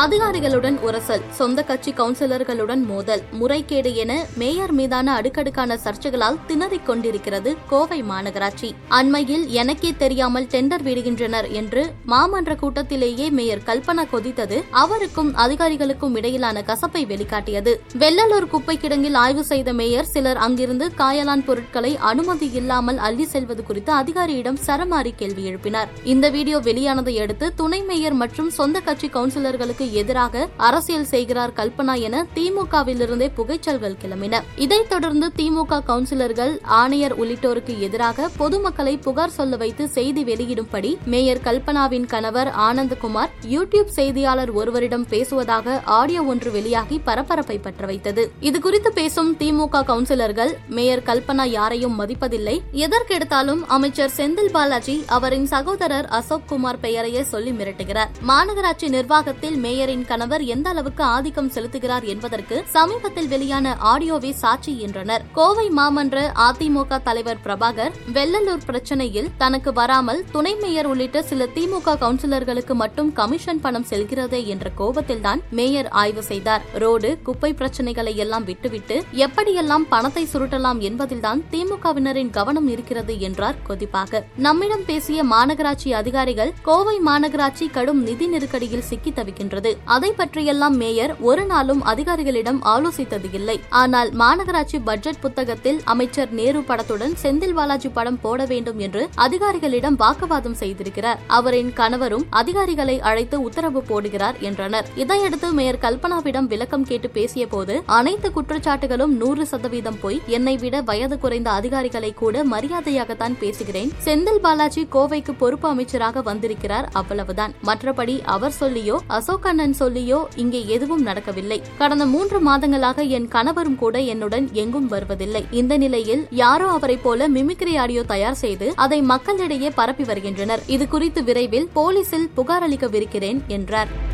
அதிகாரிகளுடன் உரசல் சொந்த கட்சி கவுன்சிலர்களுடன் மோதல் முறைகேடு என மேயர் மீதான அடுக்கடுக்கான சர்ச்சைகளால் திணறிக் கொண்டிருக்கிறது கோவை மாநகராட்சி. அண்மையில் எனக்கே தெரியாமல் டெண்டர் விடுகின்றனர் என்று மாமன்ற கூட்டத்திலேயே மேயர் கல்பனா கொதித்தது அவருக்கும் அதிகாரிகளுக்கும் இடையிலான கசப்பை வெளிக்காட்டியது. வெள்ளலூர் குப்பை கிடங்கில் ஆய்வு செய்த மேயர் சிலர் அங்கிருந்து காயலான் பொருட்களை அனுமதி இல்லாமல் அள்ளி செல்வது குறித்து அதிகாரியிடம் சரமாரி கேள்வி எழுப்பினார். இந்த வீடியோ வெளியானதை அடுத்து துணை மேயர் மற்றும் சொந்த கட்சி கவுன்சிலர்களுக்கு எதிராக அரசியல் செய்கிறார் கல்பனா என திமுகவிலிருந்தே புகைச்சல்கள் கிளம்பின. இதைத் தொடர்ந்து திமுக கவுன்சிலர்கள் ஆணையர் உள்ளிட்டோருக்கு எதிராக பொதுமக்களை புகார் சொல்ல வைத்து செய்தி வெளியிடும்படி மேயர் கல்பனாவின் கணவர் ஆனந்தகுமார் யூடியூப் செய்தியாளர் ஒருவரிடம் பேசுவதாக ஆடியோ ஒன்று வெளியாகி பரபரப்பை பற்ற வைத்தது இதுகுறித்து பேசும் திமுக கவுன்சிலர்கள் மேயர் கல்பனா யாரையும் மதிப்பதில்லை. எதற்கெடுத்தாலும் அமைச்சர் செந்தில் பாலாஜி அவரின் சகோதரர் அசோக் குமார் பெயரையே சொல்லி மிரட்டுகிறார். மாநகராட்சி நிர்வாகத்தில் மேயரின் கணவர் எந்த அளவுக்கு ஆதிக்கம் செலுத்துகிறார் என்பதற்கு சமீபத்தில் வெளியான ஆடியோவே சாட்சி என்றனர். கோவை மாமன்ற அதிமுக தலைவர் பிரபாகர் வெள்ளலூர் பிரச்சனையில் தனக்கு வராமல் துணை மேயர் உள்ளிட்ட சில திமுக கவுன்சிலர்களுக்கு மட்டும் கமிஷன் பணம் செல்கிறதே என்ற கோபத்தில்தான் மேயர் ஆய்வு செய்தார். ரோடு குப்பை பிரச்சனைகளை எல்லாம் விட்டுவிட்டு எப்படியெல்லாம் பணத்தை சுருட்டலாம் என்பதில்தான் திமுகவினரின் கவனம் இருக்கிறது என்றார் கொதிப்பாக நம்மிடம் பேசிய மாநகராட்சி அதிகாரிகள் கோவை மாநகராட்சி கடும் நிதி நெருக்கடியில் சிக்கி தவிக்கின்றது. அதை பற்றியெல்லாம் மேயர் ஒரு நாளும் அதிகாரிகளிடம் ஆலோசித்தது இல்லை. ஆனால் மாநகராட்சி பட்ஜெட் புத்தகத்தில் அமைச்சர் நேரு படத்துடன் செந்தில் பாலாஜி படம் போட வேண்டும் என்று அதிகாரிகளிடம் வாக்குவாதம் செய்திருக்கிறார். அவரின் கணவரும் அதிகாரிகளை அழைத்து உத்தரவு போடுகிறார் என்றனர். இதையடுத்து மேயர் கல்பனாவிடம் விளக்கம் கேட்டு பேசிய போது அனைத்து குற்றச்சாட்டுகளும் நூறு சதவீதம் போய். என்னை விட வயது குறைந்த அதிகாரிகளை கூட மரியாதையாகத்தான் பேசுகிறேன். செந்தில் பாலாஜி கோவைக்கு பொறுப்பு அமைச்சராக வந்திருக்கிறார் அவ்வளவுதான். மற்றபடி அவர் சொல்லியோ அசோகா அண்ணன் சொல்லியோ இங்கே எதுவும் நடக்கவில்லை. கடந்த மூன்று மாதங்களாக என் கணவரும் கூட என்னுடன் எங்கும் வருவதில்லை. இந்த நிலையில் யாரோ அவரை போல மிமிக்ரி ஆடியோ தயார் செய்து அதை மக்களிடையே பரப்பி வருகின்றனர். இது குறித்து விரைவில் போலீசில் புகார் அளிக்கவிருக்கிறேன் என்றார்.